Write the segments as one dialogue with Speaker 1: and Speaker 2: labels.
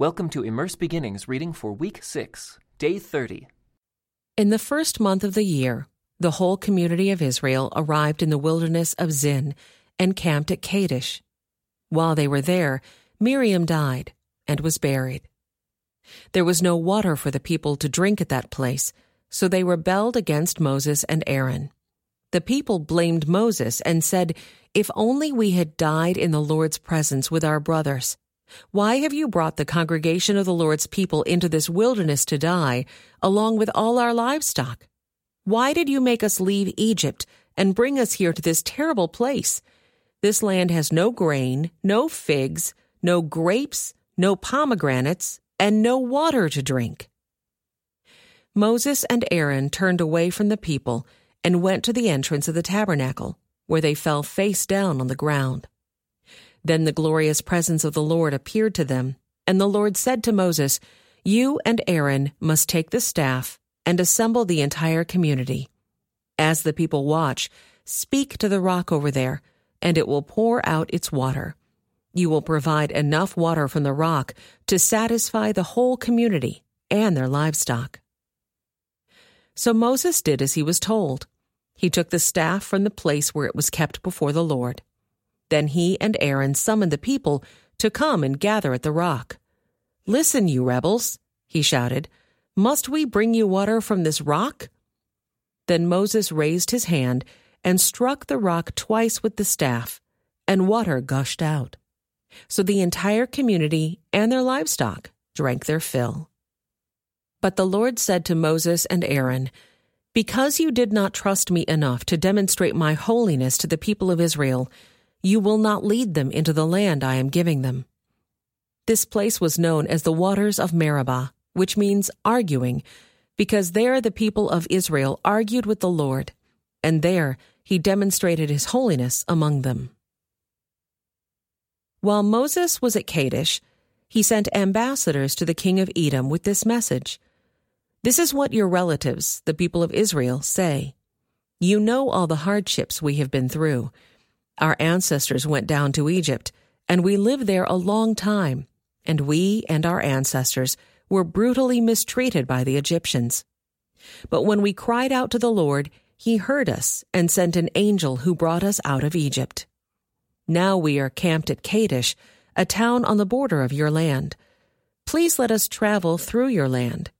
Speaker 1: Welcome to Immerse Beginnings reading for week 6, day 30.
Speaker 2: In the first month of the year, the whole community of Israel arrived in the wilderness of Zin and camped at Kadesh. While they were there, Miriam died and was buried. There was no water for the people to drink at that place, so they rebelled against Moses and Aaron. The people blamed Moses and said, If only we had died in the Lord's presence with our brothers. Why have you brought the congregation of the Lord's people into this wilderness to die, along with all our livestock? Why did you make us leave Egypt and bring us here to this terrible place? This land has no grain, no figs, no grapes, no pomegranates, and no water to drink. Moses and Aaron turned away from the people and went to the entrance of the tabernacle, where they fell face down on the ground. Then the glorious presence of the Lord appeared to them, and the Lord said to Moses, You and Aaron must take the staff and assemble the entire community. As the people watch, speak to the rock over there, and it will pour out its water. You will provide enough water from the rock to satisfy the whole community and their livestock. So Moses did as he was told. He took the staff from the place where it was kept before the Lord. Then he and Aaron summoned the people to come and gather at the rock. Listen, you rebels, he shouted. Must we bring you water from this rock? Then Moses raised his hand and struck the rock twice with the staff, and water gushed out. So the entire community and their livestock drank their fill. But the Lord said to Moses and Aaron, Because you did not trust me enough to demonstrate my holiness to the people of Israel, you will not lead them into the land I am giving them. This place was known as the waters of Meribah, which means arguing, because there the people of Israel argued with the Lord, and there he demonstrated his holiness among them. While Moses was at Kadesh, he sent ambassadors to the king of Edom with this message This is what your relatives, the people of Israel, say. You know all the hardships we have been through our ancestors went down to Egypt, and we lived there a long time, and we and our ancestors were brutally mistreated by the Egyptians. But when we cried out to the Lord, he heard us and sent an angel who brought us out of Egypt. Now we are camped at Kadesh, a town on the border of your land. Please let us travel through your land.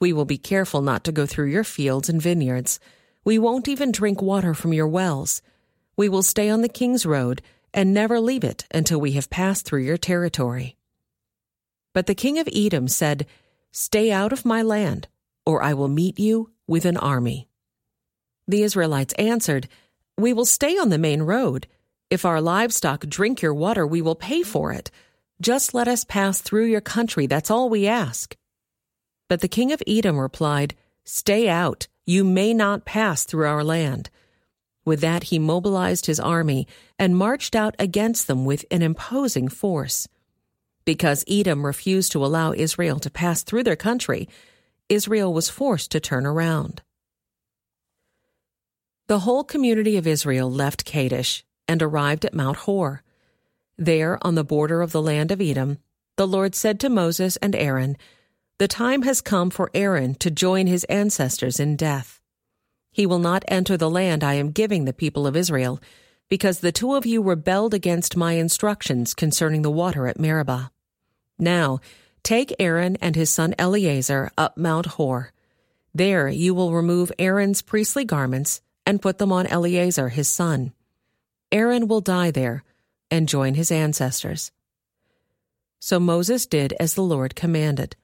Speaker 2: We will be careful not to go through your fields and vineyards. We won't even drink water from your wells we will stay on the King's Road and never leave it until we have passed through your territory. But the king of Edom said, Stay out of my land, or I will meet you with an army. The Israelites answered, We will stay on the main road. If our livestock drink your water, we will pay for it. Just let us pass through your country, that's all we ask. But the king of Edom replied, Stay out, you may not pass through our land. With that, he mobilized his army and marched out against them with an imposing force. Because Edom refused to allow Israel to pass through their country, Israel was forced to turn around. The whole community of Israel left Kadesh and arrived at Mount Hor. There, on the border of the land of Edom, the Lord said to Moses and Aaron, The time has come for Aaron to join his ancestors in death. He will not enter the land I am giving the people of Israel, because the two of you rebelled against my instructions concerning the water at Meribah. Now, take Aaron and his son Eleazar up Mount Hor. There you will remove Aaron's priestly garments and put them on Eleazar his son. Aaron will die there and join his ancestors. So Moses did as the Lord commanded.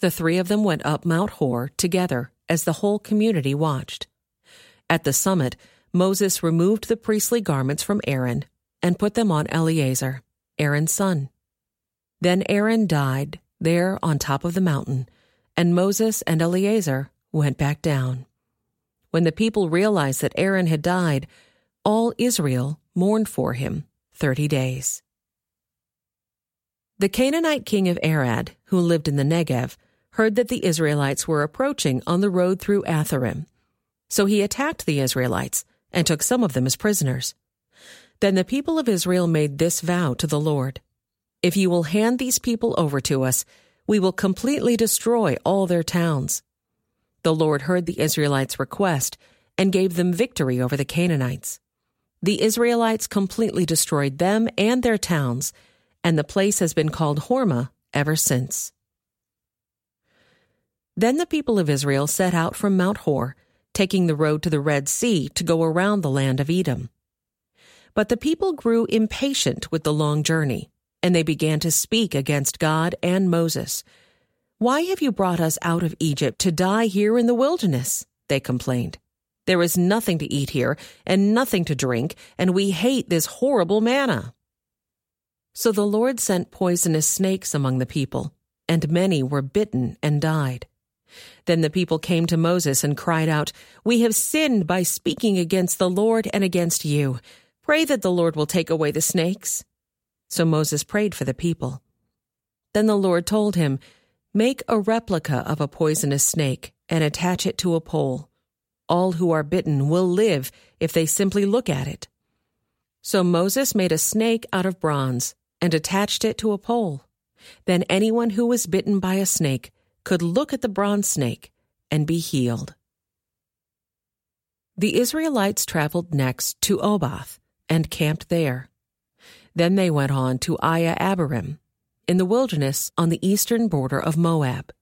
Speaker 2: The three of them went up Mount Hor together as the whole community watched. At the summit, Moses removed the priestly garments from Aaron and put them on Eleazar, Aaron's son. Then Aaron died there on top of the mountain, and Moses and Eleazar went back down. When the people realized that Aaron had died, all Israel mourned for him thirty days. The Canaanite king of Arad, who lived in the Negev, heard that the Israelites were approaching on the road through Atharim. So he attacked the Israelites and took some of them as prisoners. Then the people of Israel made this vow to the Lord If you will hand these people over to us, we will completely destroy all their towns. The Lord heard the Israelites' request and gave them victory over the Canaanites. The Israelites completely destroyed them and their towns, and the place has been called Hormah ever since. Then the people of Israel set out from Mount Hor, taking the road to the Red Sea to go around the land of Edom. But the people grew impatient with the long journey, and they began to speak against God and Moses. Why have you brought us out of Egypt to die here in the wilderness? They complained. There is nothing to eat here and nothing to drink, and we hate this horrible manna. So the Lord sent poisonous snakes among the people, and many were bitten and died. Then the people came to Moses and cried out, We have sinned by speaking against the Lord and against you. Pray that the Lord will take away the snakes. So Moses prayed for the people. Then the Lord told him, Make a replica of a poisonous snake and attach it to a pole. All who are bitten will live if they simply look at it. So Moses made a snake out of bronze and attached it to a pole. Then anyone who was bitten by a snake could look at the bronze snake and be healed. The Israelites traveled next to Oboth and camped there. Then they went on to Iye Abarim, in the wilderness on the eastern border of Moab.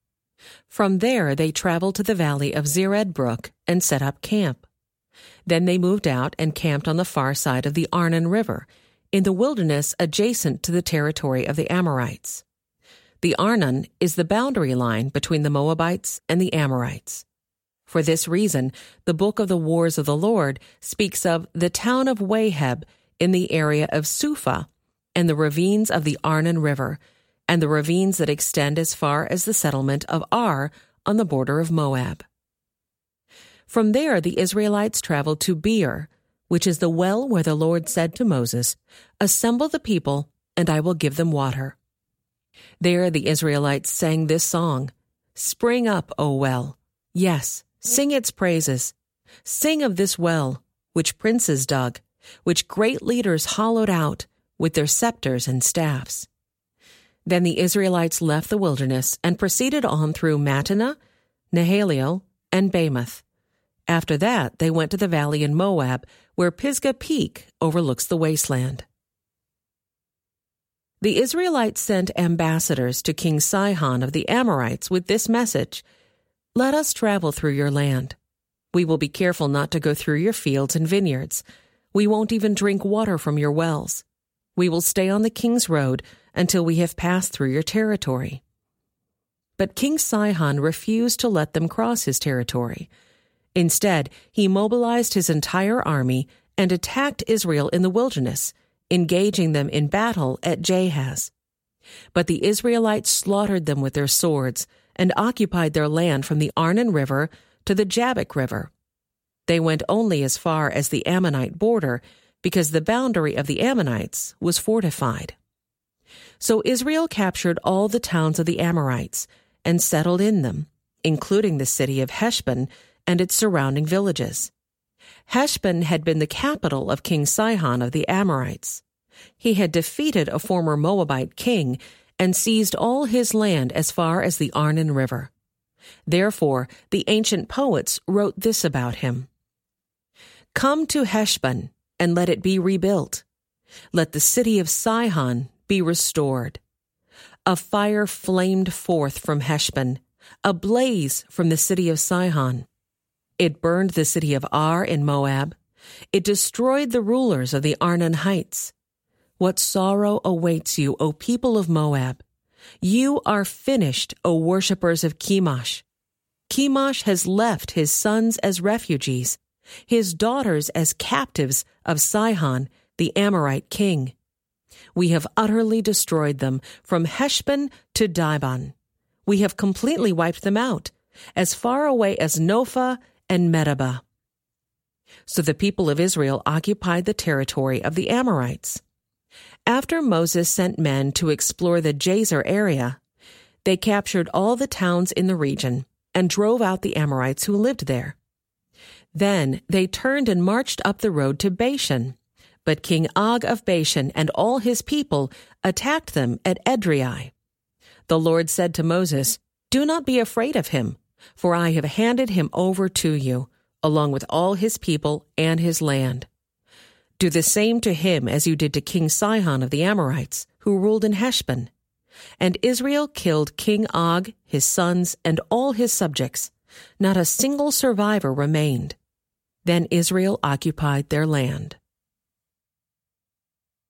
Speaker 2: From there they traveled to the valley of Zered Brook and set up camp. Then they moved out and camped on the far side of the Arnon River, in the wilderness adjacent to the territory of the Amorites. The Arnon is the boundary line between the Moabites and the Amorites. For this reason, the book of the Wars of the Lord speaks of the town of Waheb in the area of Suphah and the ravines of the Arnon River and the ravines that extend as far as the settlement of Ar on the border of Moab. From there, the Israelites traveled to Beer, which is the well where the Lord said to Moses, Assemble the people, and I will give them water. There the Israelites sang this song Spring up, O well. Yes, sing its praises. Sing of this well, which princes dug, which great leaders hollowed out with their scepters and staffs. Then the Israelites left the wilderness and proceeded on through Mattanah, Nahaliel, and Bamoth. After that, they went to the valley in Moab, where Pisgah Peak overlooks the wasteland. The Israelites sent ambassadors to King Sihon of the Amorites with this message Let us travel through your land. We will be careful not to go through your fields and vineyards. We won't even drink water from your wells. We will stay on the king's road until we have passed through your territory. But King Sihon refused to let them cross his territory. Instead, he mobilized his entire army and attacked Israel in the wilderness engaging them in battle at Jahaz. But the Israelites slaughtered them with their swords and occupied their land from the Arnon River to the Jabbok River. They went only as far as the Ammonite border because the boundary of the Ammonites was fortified. So Israel captured all the towns of the Amorites and settled in them, including the city of Heshbon and its surrounding villages. Heshbon had been the capital of King Sihon of the Amorites. He had defeated a former Moabite king and seized all his land as far as the Arnon River. Therefore, the ancient poets wrote this about him Come to Heshbon, and let it be rebuilt. Let the city of Sihon be restored. A fire flamed forth from Heshbon, a blaze from the city of Sihon. It burned the city of Ar in Moab. It destroyed the rulers of the Arnon Heights. What sorrow awaits you, O people of Moab! You are finished, O worshippers of Chemosh. Chemosh has left his sons as refugees, his daughters as captives of Sihon, the Amorite king. We have utterly destroyed them from Heshbon to Dibon. We have completely wiped them out, as far away as Nophah and Medeba. So the people of Israel occupied the territory of the Amorites. After Moses sent men to explore the Jazer area, they captured all the towns in the region and drove out the Amorites who lived there. Then they turned and marched up the road to Bashan, But King Og of Bashan and all his people attacked them at Edrei. The Lord said to Moses, Do not be afraid of him, for I have handed him over to you, along with all his people and his land. Do the same to him as you did to King Sihon of the Amorites, who ruled in Heshbon. And Israel killed King Og, his sons, and all his subjects. Not a single survivor remained. Then Israel occupied their land.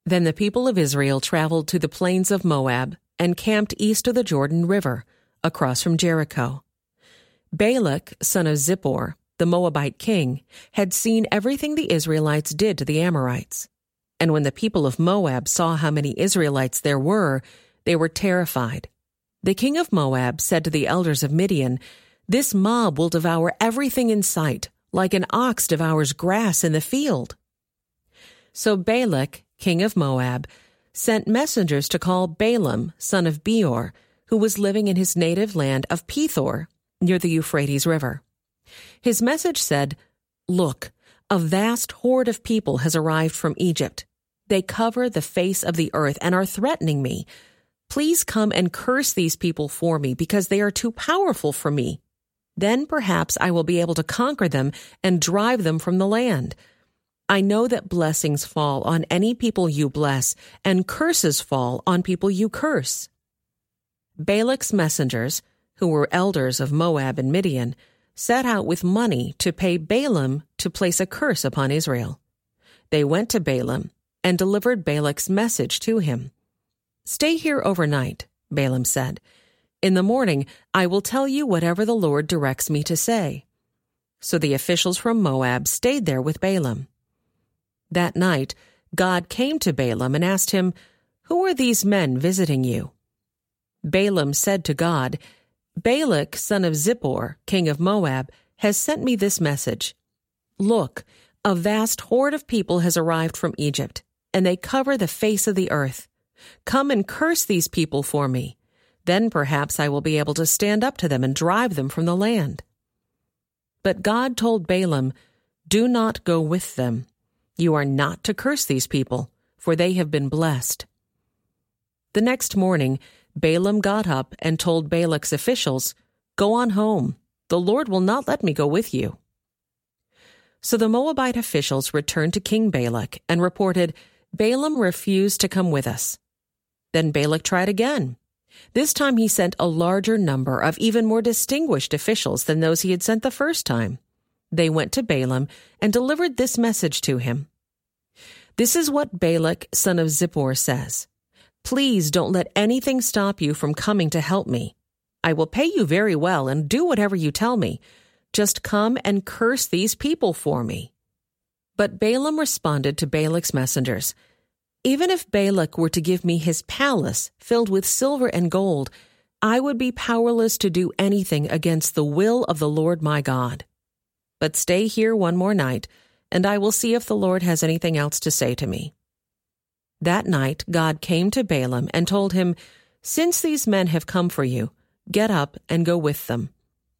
Speaker 2: Then the people of Israel traveled to the plains of Moab and camped east of the Jordan River, across from Jericho. Balak, son of Zippor, the Moabite king, had seen everything the Israelites did to the Amorites. And when the people of Moab saw how many Israelites there were, they were terrified. The king of Moab said to the elders of Midian, This mob will devour everything in sight, like an ox devours grass in the field. So Balak, king of Moab, sent messengers to call Balaam, son of Beor, who was living in his native land of Pethor, near the Euphrates River. His message said, Look, a vast horde of people has arrived from Egypt. They cover the face of the earth and are threatening me. Please come and curse these people for me because they are too powerful for me. Then perhaps I will be able to conquer them and drive them from the land. I know that blessings fall on any people you bless, and curses fall on people you curse. Balak's messengers, who were elders of Moab and Midian, set out with money to pay Balaam to place a curse upon Israel. They went to Balaam and delivered Balak's message to him. Stay here overnight, Balaam said. In the morning, I will tell you whatever the Lord directs me to say. So the officials from Moab stayed there with Balaam. That night, God came to Balaam and asked him, Who are these men visiting you? Balaam said to God, Balak, son of Zippor, king of Moab, has sent me this message. Look, a vast horde of people has arrived from Egypt, and they cover the face of the earth. Come and curse these people for me. Then perhaps I will be able to stand up to them and drive them from the land. But God told Balaam, Do not go with them. You are not to curse these people, for they have been blessed. The next morning, Balaam got up and told Balak's officials, Go on home. The Lord will not let me go with you. So the Moabite officials returned to King Balak and reported, Balaam refused to come with us. Then Balak tried again. This time he sent a larger number of even more distinguished officials than those he had sent the first time. They went to Balaam and delivered this message to him. This is what Balak, son of Zippor, says Please don't let anything stop you from coming to help me. I will pay you very well and do whatever you tell me. Just come and curse these people for me. But Balaam responded to Balak's messengers Even if Balak were to give me his palace filled with silver and gold, I would be powerless to do anything against the will of the Lord my God. But stay here one more night, and I will see if the Lord has anything else to say to me. That night God came to Balaam and told him, Since these men have come for you, get up and go with them.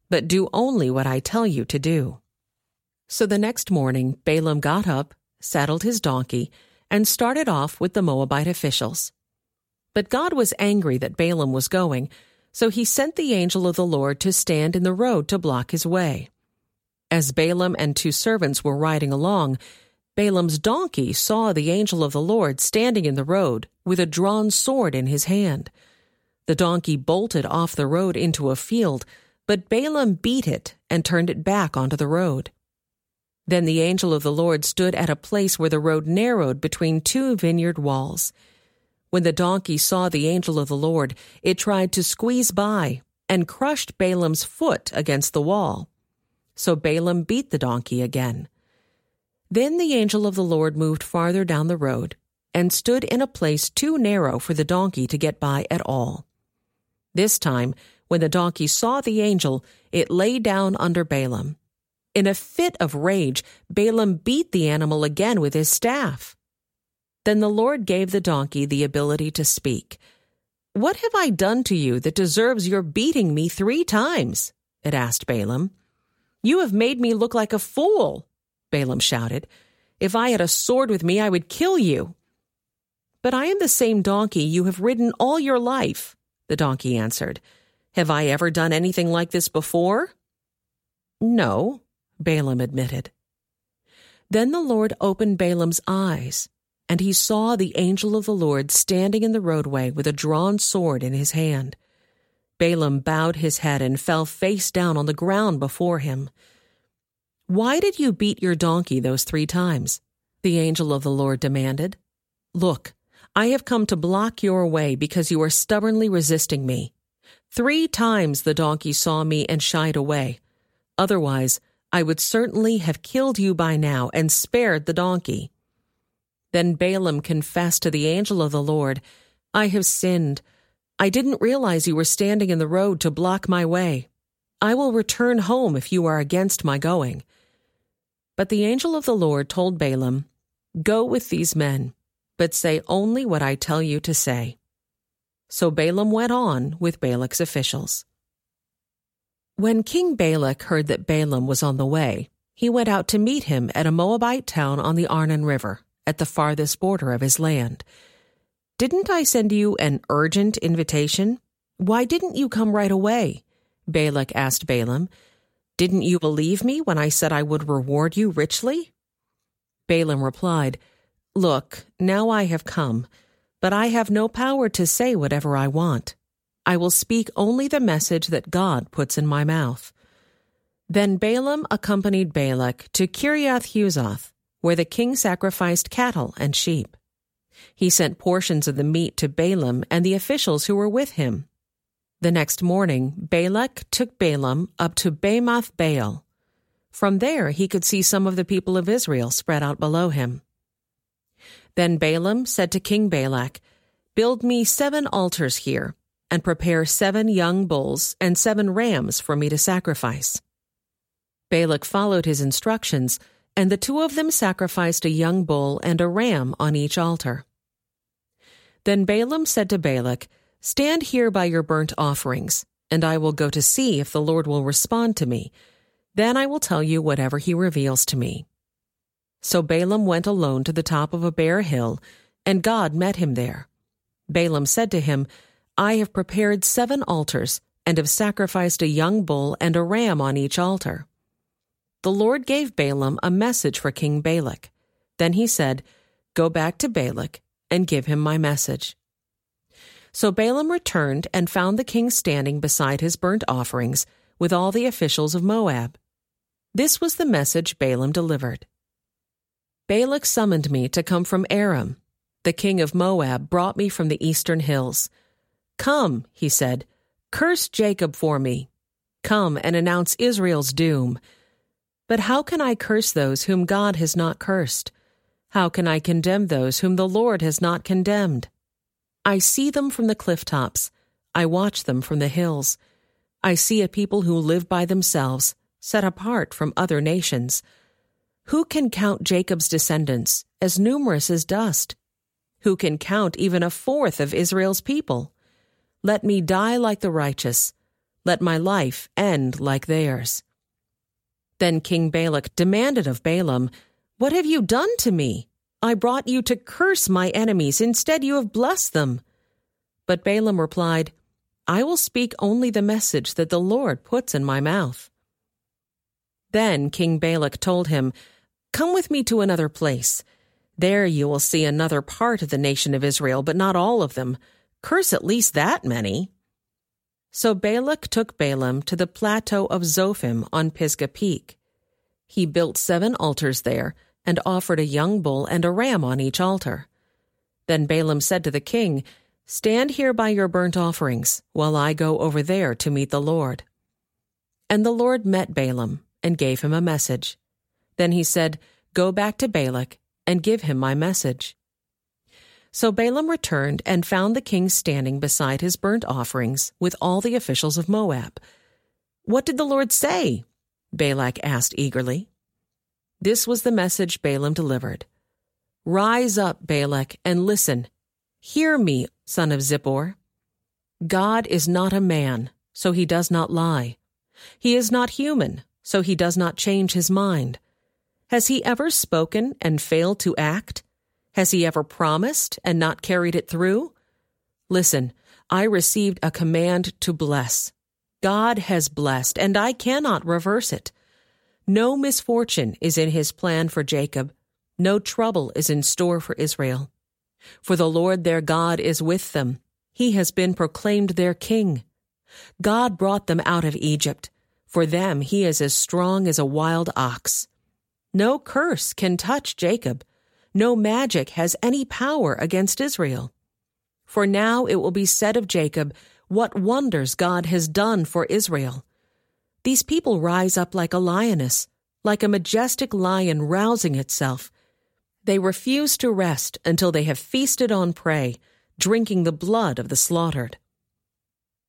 Speaker 2: But do only what I tell you to do. So the next morning Balaam got up, saddled his donkey, and started off with the Moabite officials. But God was angry that Balaam was going, so he sent the angel of the Lord to stand in the road to block his way. As Balaam and two servants were riding along, Balaam's donkey saw the angel of the Lord standing in the road with a drawn sword in his hand. The donkey bolted off the road into a field, but Balaam beat it and turned it back onto the road. Then the angel of the Lord stood at a place where the road narrowed between two vineyard walls. When the donkey saw the angel of the Lord, it tried to squeeze by and crushed Balaam's foot against the wall. So Balaam beat the donkey again. Then the angel of the Lord moved farther down the road and stood in a place too narrow for the donkey to get by at all. This time, when the donkey saw the angel, it lay down under Balaam. In a fit of rage, Balaam beat the animal again with his staff. Then the Lord gave the donkey the ability to speak. What have I done to you that deserves your beating me three times? It asked Balaam. You have made me look like a fool, Balaam shouted. If I had a sword with me, I would kill you. But I am the same donkey you have ridden all your life, the donkey answered. Have I ever done anything like this before? No, Balaam admitted. Then the Lord opened Balaam's eyes, and he saw the angel of the Lord standing in the roadway with a drawn sword in his hand. Balaam bowed his head and fell face down on the ground before him. Why did you beat your donkey those three times? The angel of the Lord demanded. Look, I have come to block your way because you are stubbornly resisting me. Three times the donkey saw me and shied away. Otherwise, I would certainly have killed you by now and spared the donkey. Then Balaam confessed to the angel of the Lord, I have sinned. I didn't realize you were standing in the road to block my way. I will return home if you are against my going. But the angel of the Lord told Balaam, Go with these men, but say only what I tell you to say. So Balaam went on with Balak's officials. When King Balak heard that Balaam was on the way, he went out to meet him at a Moabite town on the Arnon River, at the farthest border of his land. Didn't I send you an urgent invitation? Why didn't you come right away? Balak asked Balaam. Didn't you believe me when I said I would reward you richly? Balaam replied, Look, now I have come, but I have no power to say whatever I want. I will speak only the message that God puts in my mouth. Then Balaam accompanied Balak to Kiriath Huzoth, where the king sacrificed cattle and sheep. He sent portions of the meat to Balaam and the officials who were with him. The next morning, Balak took Balaam up to Bamoth Baal. From there, he could see some of the people of Israel spread out below him. Then Balaam said to King Balak, Build me seven altars here and prepare seven young bulls and seven rams for me to sacrifice. Balak followed his instructions, and the two of them sacrificed a young bull and a ram on each altar. Then Balaam said to Balak, Stand here by your burnt offerings, and I will go to see if the Lord will respond to me. Then I will tell you whatever he reveals to me. So Balaam went alone to the top of a bare hill, and God met him there. Balaam said to him, I have prepared seven altars, and have sacrificed a young bull and a ram on each altar. The Lord gave Balaam a message for King Balak. Then he said, Go back to Balak and give him my message. So Balaam returned and found the king standing beside his burnt offerings with all the officials of Moab. This was the message Balaam delivered. Balak summoned me to come from Aram. The king of Moab brought me from the eastern hills. Come, he said, curse Jacob for me. Come and announce Israel's doom. But how can I curse those whom God has not cursed? How can I condemn those whom the Lord has not condemned? I see them from the cliff tops. I watch them from the hills. I see a people who live by themselves, set apart from other nations. Who can count Jacob's descendants, as numerous as dust? Who can count even a fourth of Israel's people? Let me die like the righteous. Let my life end like theirs. Then King Balak demanded of Balaam, What have you done to me? I brought you to curse my enemies. Instead, you have blessed them. But Balaam replied, I will speak only the message that the Lord puts in my mouth. Then King Balak told him, Come with me to another place. There you will see another part of the nation of Israel, but not all of them Curse at least that many. So Balak took Balaam to the plateau of Zophim on Pisgah Peak. He built seven altars there and offered a young bull and a ram on each altar. Then Balaam said to the king, Stand here by your burnt offerings, while I go over there to meet the Lord. And the Lord met Balaam and gave him a message. Then he said, Go back to Balak and give him my message. So Balaam returned and found the king standing beside his burnt offerings with all the officials of Moab. What did the Lord say? Balak asked eagerly. This was the message Balaam delivered. Rise up, Balak, and listen. Hear me, son of Zippor. God is not a man, so he does not lie. He is not human, so he does not change his mind. Has he ever spoken and failed to act? Has he ever promised and not carried it through? Listen, I received a command to bless. God has blessed, and I cannot reverse it. No misfortune is in his plan for Jacob. No trouble is in store for Israel. For the Lord their God is with them. He has been proclaimed their king. God brought them out of Egypt. For them he is as strong as a wild ox. No curse can touch Jacob. No magic has any power against Israel. For now it will be said of Jacob, What wonders God has done for Israel. These people rise up like a lioness, like a majestic lion rousing itself. They refuse to rest until they have feasted on prey, drinking the blood of the slaughtered.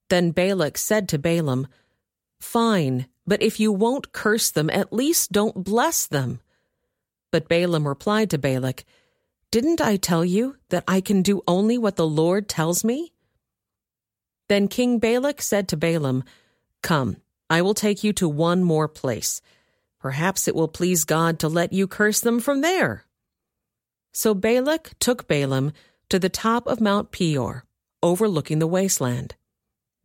Speaker 2: Then Balak said to Balaam, Fine, but if you won't curse them, at least don't bless them. But Balaam replied to Balak, Didn't I tell you that I can do only what the Lord tells me? Then King Balak said to Balaam, Come, I will take you to one more place. Perhaps it will please God to let you curse them from there. So Balak took Balaam to the top of Mount Peor, overlooking the wasteland.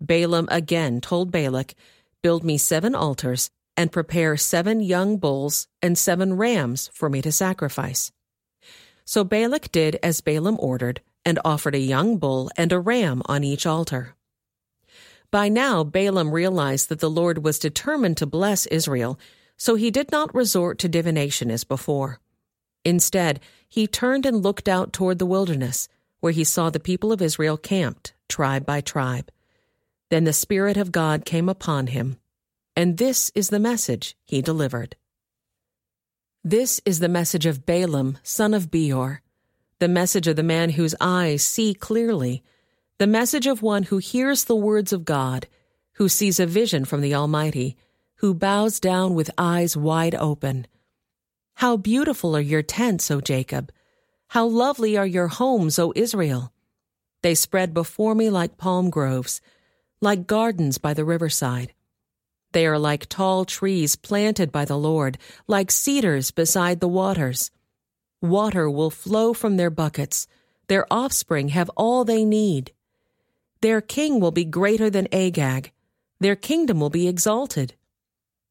Speaker 2: Balaam again told Balak, Build me seven altars, and prepare seven young bulls and seven rams for me to sacrifice. So Balak did as Balaam ordered, and offered a young bull and a ram on each altar. By now, Balaam realized that the Lord was determined to bless Israel, so he did not resort to divination as before. Instead, he turned and looked out toward the wilderness, where he saw the people of Israel camped, tribe by tribe. Then the Spirit of God came upon him, and this is the message he delivered. This is the message of Balaam, son of Beor, the message of the man whose eyes see clearly the message of one who hears the words of God, who sees a vision from the Almighty, who bows down with eyes wide open. How beautiful are your tents, O Jacob! How lovely are your homes, O Israel! They spread before me like palm groves, like gardens by the riverside. They are like tall trees planted by the Lord, like cedars beside the waters. Water will flow from their buckets. Their offspring have all they need. Their king will be greater than Agag. Their kingdom will be exalted.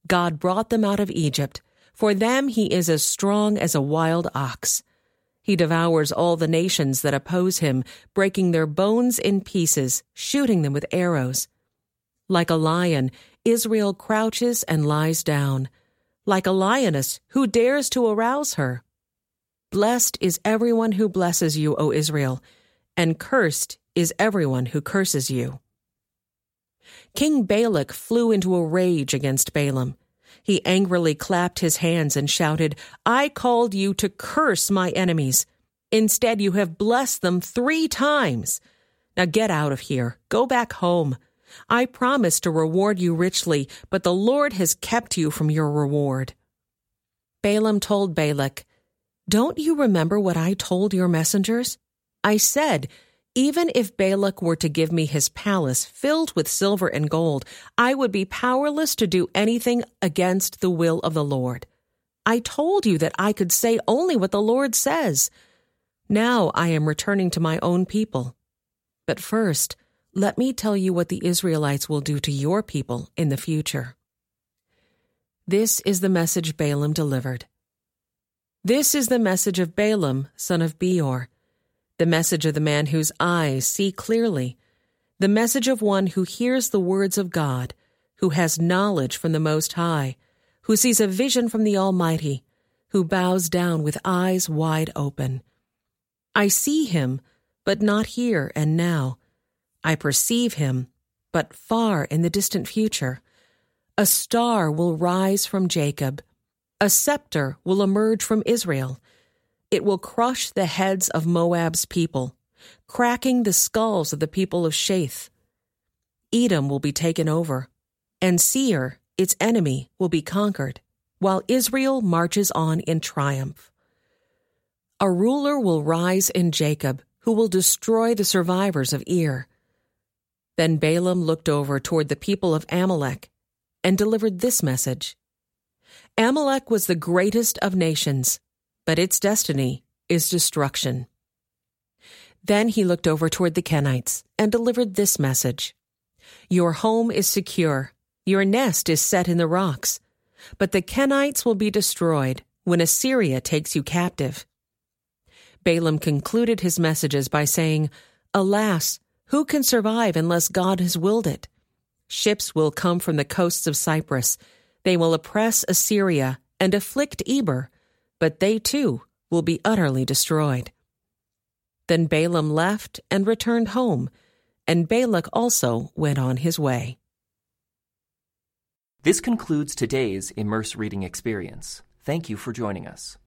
Speaker 2: God brought them out of Egypt. For them he is as strong as a wild ox. He devours all the nations that oppose him, breaking their bones in pieces, shooting them with arrows. Like a lion, Israel crouches and lies down. Like a lioness, who dares to arouse her? Blessed is everyone who blesses you, O Israel, and cursed is everyone who curses you. King Balak flew into a rage against Balaam. He angrily clapped his hands and shouted, I called you to curse my enemies. Instead, you have blessed them three times. Now get out of here. Go back home. I promised to reward you richly, but the Lord has kept you from your reward. Balaam told Balak, Don't you remember what I told your messengers? I said, even if Balak were to give me his palace filled with silver and gold, I would be powerless to do anything against the will of the Lord. I told you that I could say only what the Lord says. Now I am returning to my own people. But first, let me tell you what the Israelites will do to your people in the future. This is the message Balaam delivered. This is the message of Balaam, son of Beor the message of the man whose eyes see clearly, the message of one who hears the words of God, who has knowledge from the Most High, who sees a vision from the Almighty, who bows down with eyes wide open. I see him, but not here and now. I perceive him, but far in the distant future. A star will rise from Jacob. A scepter will emerge from Israel. It will crush the heads of Moab's people, cracking the skulls of the people of Sheth. Edom will be taken over, and Seir, its enemy, will be conquered, while Israel marches on in triumph. A ruler will rise in Jacob who will destroy the survivors of Ir. Then Balaam looked over toward the people of Amalek and delivered this message Amalek was the greatest of nations, but its destiny is destruction. Then he looked over toward the Kenites and delivered this message Your home is secure, your nest is set in the rocks, but the Kenites will be destroyed when Assyria takes you captive. Balaam concluded his messages by saying, Alas, who can survive unless God has willed it? Ships will come from the coasts of Cyprus. They will oppress Assyria and afflict Eber, but they too will be utterly destroyed. Then Balaam left and returned home, and Balak also went on his way.
Speaker 1: This concludes today's Immerse Reading Experience. Thank you for joining us.